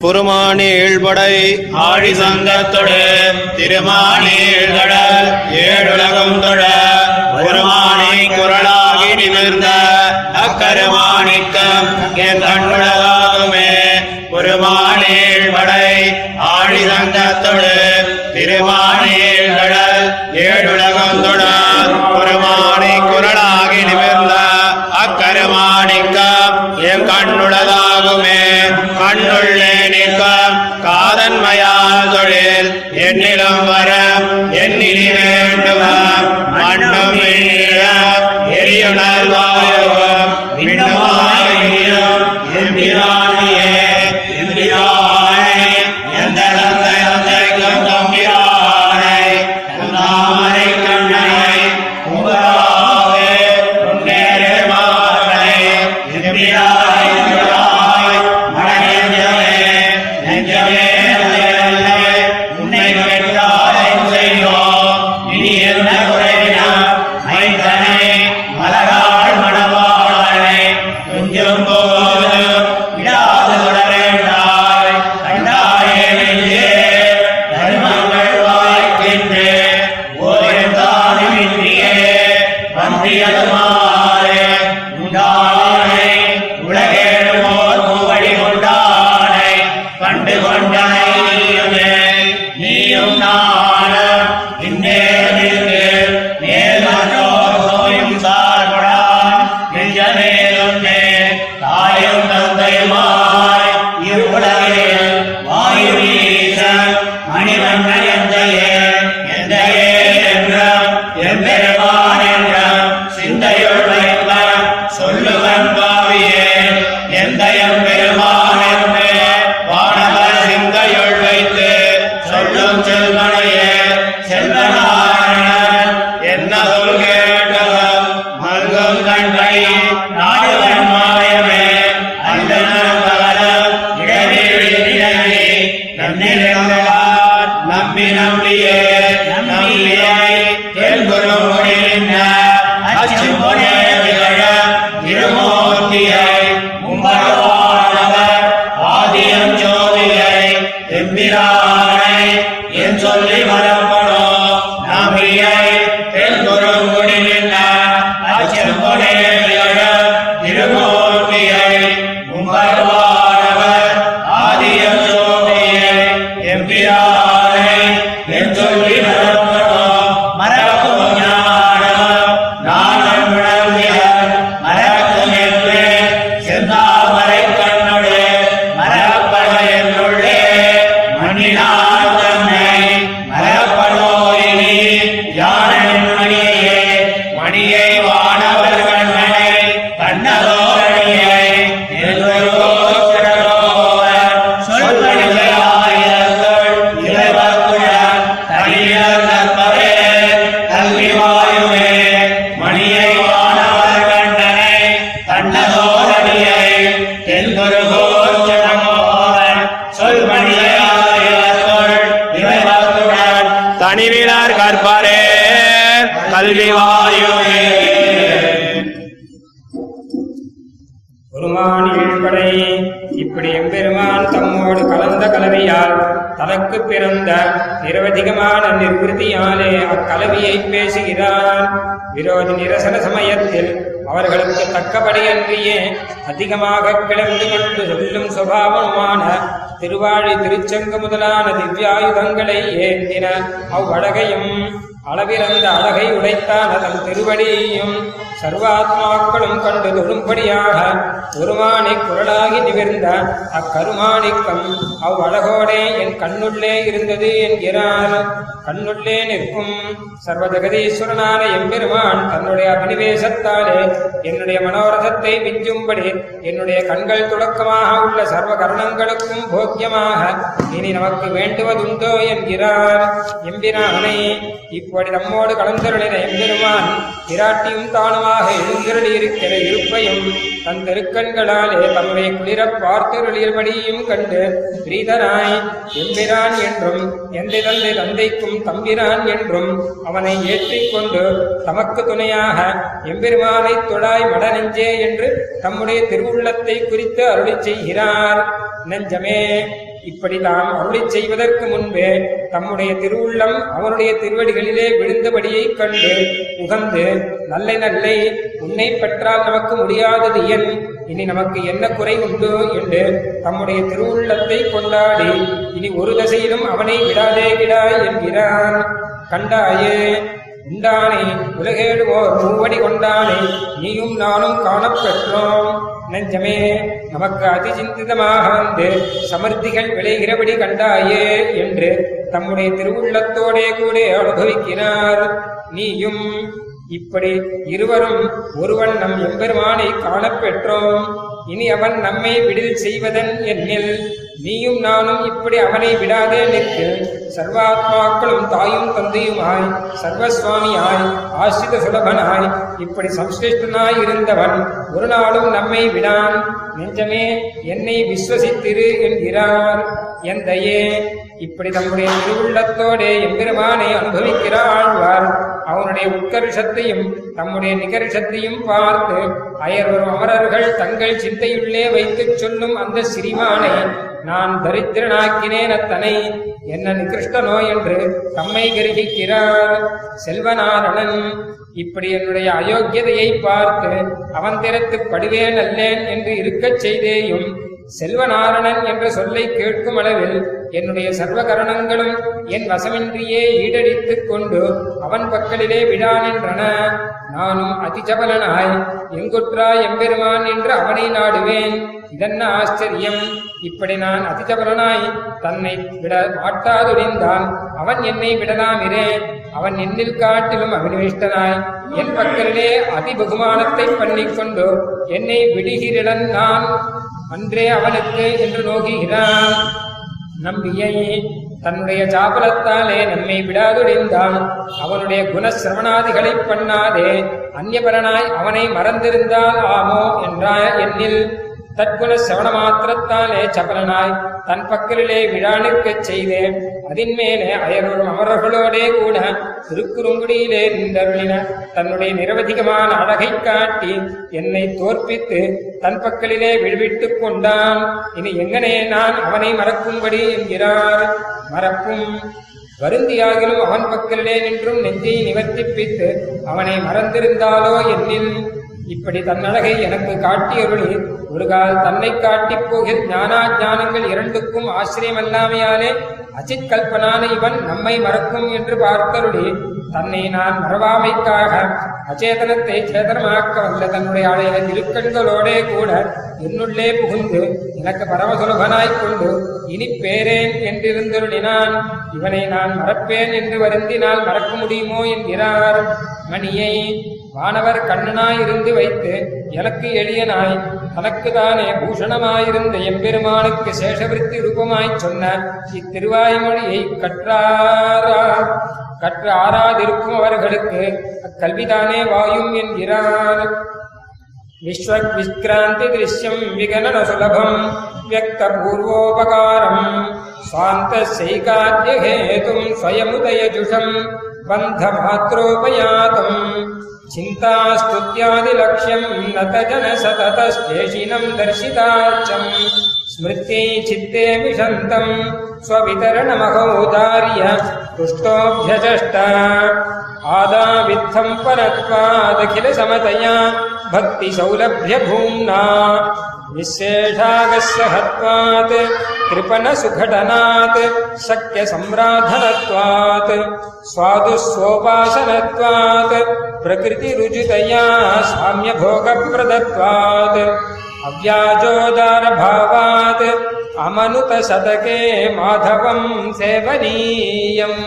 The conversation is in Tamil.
புறமானேழ்படை ஆழி சங்கத்தொடு திருமானீழ்கடல் ஏழுலகம் தொழ பெருமானை குரலாகி நிமிர்ந்த அக்கருமாணிக்கம் என் கண்ணுலகாகுமே பெருமானீழ்படை ஆழி சங்கத்தொடு திருமானே கண்டு நீயும் நானும் இந்நேரத்திற்கு மேல் மற்றோர் சோயும் தாயும் தந்தையுமாய் இருவுலகில் வாயு சொல்லும் செல்வனையே செல்வனாரணன் என்ன சொல் கேட்டவன் மல்கும் கண்கை நாடுவன் மாயமே அல்லனம் பகலம் இடவெளி நம்பி நம்பியே நம்பியை தென்புறம் முடிந்த இறைவக்குடன் கற்பாரே கல்வி வாயுவே. பெருமான் எழுப்படை இப்படி எம்பெருமான் தம்மோடு கலந்த கலவையால் தனக்கு பிறந்த நிரவதிகமான நிர்வൃതിயாலே அக்கலவியை பேசுகிறான் விரோதி நிரசன சமயத்தில் அவர்களுக்கு தக்கபடியன்றியே அதிகமாக கிளம்பி கொண்டு சொல்லும் சுபாவமான திருவாழி திருச்செங்க முதலான திவ்யாயுதங்களை ஏந்தின அவ்வழகையும் அளவிறந்த அழகை உடைத்தான் அதன் திருவடியையும் சர்வாத்மாக்களும் கண்டு தொழும்படியாக ஒருமானி குரலாகி நிமிர்ந்த அக்கருமாணிக்கம் அவ்வழகோடே என் கண்ணுள்ளே இருந்தது என்கிறார். கண்ணுள்ளே நிற்கும் சர்வஜகதீஸ்வரனான எம்பெருமான் தன்னுடைய அபினிவேசத்தாலே என்னுடைய மனோரதத்தை மிஞ்சும்படி என்னுடைய கண்கள் துடக்கமாக உள்ள சர்வ கர்ணங்களுக்கும் போக்கியமாக இனி நமக்கு வேண்டுவதுண்டோ என்கிறார். எம்பிரானை இப்படி நம்மோடு கலந்தருளின எம்பெருமான் பிராட்டியும் தானுமாக எழுந்திரளி இருக்கிற இருப்பையும் தன் திருக்கண்களாலே தம்மை குளிரப் பார்த்தருளியபடியும் கண்டு பிரீதனாய் எம்பிரான் என்றும் எந்தை தந்தை தந்தைக்கும் தம்பிரான் என்றும் அவனை ஏற்றிக்கொண்டு தமக்கு துணையாக எம்பெருமானை தொழாய் மடநெஞ்சே என்று தம்முடைய திருவுள்ளத்தை குறித்து அருளி செய்கிறார். நெஞ்சமே இப்படி நாம் அருளை செய்வதற்கு முன்பே தம்முடைய திருவுள்ளம் அவனுடைய திருவடிகளிலே விழுந்தபடியைக் கண்டு உகந்து நல்லை நல்லை உன்னை பெற்றால் நமக்கு முடியாதது என் இனி நமக்கு என்ன குறை உண்டு? என்று தம்முடைய திருவுள்ளத்தை கொண்டாடி இனி ஒரு தசையிலும் அவனை விடாதே விடாய் என்கிறான். கண்டாயே உண்டானே உலகேடுவோர் மூவடி கொண்டானே நீயும் நானும் காணப்பெற்றோம். நெஞ்சமே நமக்கு அதிசிந்திதமாக வந்து சமர்த்திகள் விளைகிறபடி கண்டாயே என்று தம்முடைய திருவுள்ளத்தோடே கூட அனுபவிக்கிறார். நீயும் இப்படி இருவரும் ஒருவன் நம் எம்பெருமானை காணப்பெற்றோம். இனி அவன் நம்மை விடுதல் செய்வதன் என்னில் நீயும் நானும் இப்படி அவனை விடாதே நிற்கு. சர்வாத்மாக்களும் தாயும் தந்தையுமாய் சர்வஸ்வாமியாய் ஆசிரித சுலபனாய் இப்படி சம்சிருஷ்டனாய் இருந்தவன் ஒரு நாளும் நம்மை விடான். நெஞ்சமே என்னை விஸ்வசித்திரு என்கிறார். எந்தையே இப்படி தம்முடைய திருவுள்ளத்தோடே எம்பெருமானை அனுபவிக்கிறாழ்வார் அவனுடைய உட்கர்ஷத்தையும் தம்முடைய நிகரிஷத்தையும் பார்த்து அயர்வரும் அமரர்கள் தங்கள் சிந்தையுள்ளே வைத்துச் சொல்லும் அந்த சிறிமானை நான் தரித்திரனாக்கினேன் அத்தனை. என்ன நிகிருஷ்டனோ என்று தம்மை கருகிக்கிறார் செல்வநாரணன். இப்படி என்னுடைய அயோக்கியதையை பார்த்து அவன் திறத்து படுவேன் அல்லேன் என்று இருக்கச் செய்தேயும் செல்வநாரணன் என்ற சொல்லை கேட்கும் அளவில் என்னுடைய சர்வகரணங்களும் என் வசமின்றியே ஈடடித்துக் கொண்டு அவன் பக்கலிலே விடானென்றன நானும் அதிஜபலனாய் எங்குற்றாய் எம்பெருமான் என்று அவனை நாடுவேன். இதென்ன ஆச்சரியம்? இப்படி நான் அதிஜபலனாய் தன்னை விட மாட்டாதுடிந்தான் அவன் என்னை விடலாமிரே. அவன் என்னில் காட்டிலும் அபினிவிஷ்டனாய். என் பக்கலிலே அதிபகுமானத்தை பண்ணிக்கொண்டு என்னை விடுகிறடன் நான். அன்றே அவனுக்கு என்று நோக்குகிறான். நம்பியை தன்னுடைய சாபலத்தாலே நம்மை விடாதுடைந்தான் அவனுடைய குணசிரவணாதிகளை பண்ணாதே. அந்நியபரனாய் அவனை மறந்திருந்தால் ஆமோ என்றாய் என்னில் தற்குண சவண மாத்திரத்தாலே சபலனாய் தன் பக்கலிலே விழா நிற்கச் செய்தேன். அதின்மேலே மேலே அமரர்களோடே கூட திருக்குறுங்குடியிலே நின்றருளின. தன்னுடைய நிரவதிகமான அழகை காட்டி என்னை தோற்பித்து தன் பக்கலிலே விழுவிட்டுக் கொண்டான். இனி எங்கனே நான் அவனை மறக்கும்படி என்கிறார். மறக்கும். வருந்தியாகிலும் அவன் பக்கலிலே நின்றும் நெஞ்சை நிவர்த்திப்பித்து அவனை மறந்திருந்தாலோ என்னில்? இப்படி தன்னழகை எனக்கு காட்டியவளே ஒருகால் தன்னை காட்டிப் போகிற ஞானா ஞானங்கள் இரண்டுக்கும் ஆசிரியமல்லாமையாலே அஜித் கல்பனான இவன் நம்மை மறக்கும் என்று பார்த்தருளே. தன்னை நான் மறவாமைக்காக அச்சேதனத்தை சேதனமாக்க வந்த தன்னுடைய அழைய திருக்கண்களோடே கூட என்னுள்ளே புகுந்து எனக்கு பரமசுலபனாய்க் கொண்டு இனி பேரேன் என்றிருந்தருளினான். இவனை நான் மறப்பேன் என்று வருந்தினால் மறக்க முடியுமோ என்கிறார். மணியை வானவர் கண்ணனாயிருந்து வைத்து எனக்கு எளியனாய் தனக்குதானே பூஷணமாயிருந்த எம்பெருமானுக்கு சேஷவிருத்தி ரூபமாய்ச் சொன்ன இத்திருவாய்மொழியை கற்றாரா கற்று ஆறாதிருக்கும் அவர்களுக்கு அக்கல்விதானே வாயும் என்கிறார். विश्वविक्रान्तिदृश्यम् विगणनसुलभम् व्यक्तपूर्वोपकारम् स्वान्तस्यैकाद्यहेतुम् स्वयमुदयजुषम् बन्धमात्रोपयातम् चिन्तास्तुत्यादिलक्ष्यम् नत जनसततस्तेषिनम् दर्शितार्चम् स्मृत्यै चित्ते विषन्तम् स्ववितरणमहौदार्य तुष्टोऽभ्यचष्ट आदावित्थम् परत्वादखिलसमतया भक्तिसौलभ्यभूम्ना निःशेषागस्य हत्वात् कृपणसुघटनात् शक्यसम्राधनत्वात् स्वादुस्वोपासनत्वात् प्रकृतिरुचितया साम्यभोगप्रदत्वात् अव्याजोदारभावात् अमनुतशतके माधवम् सेवनीयम्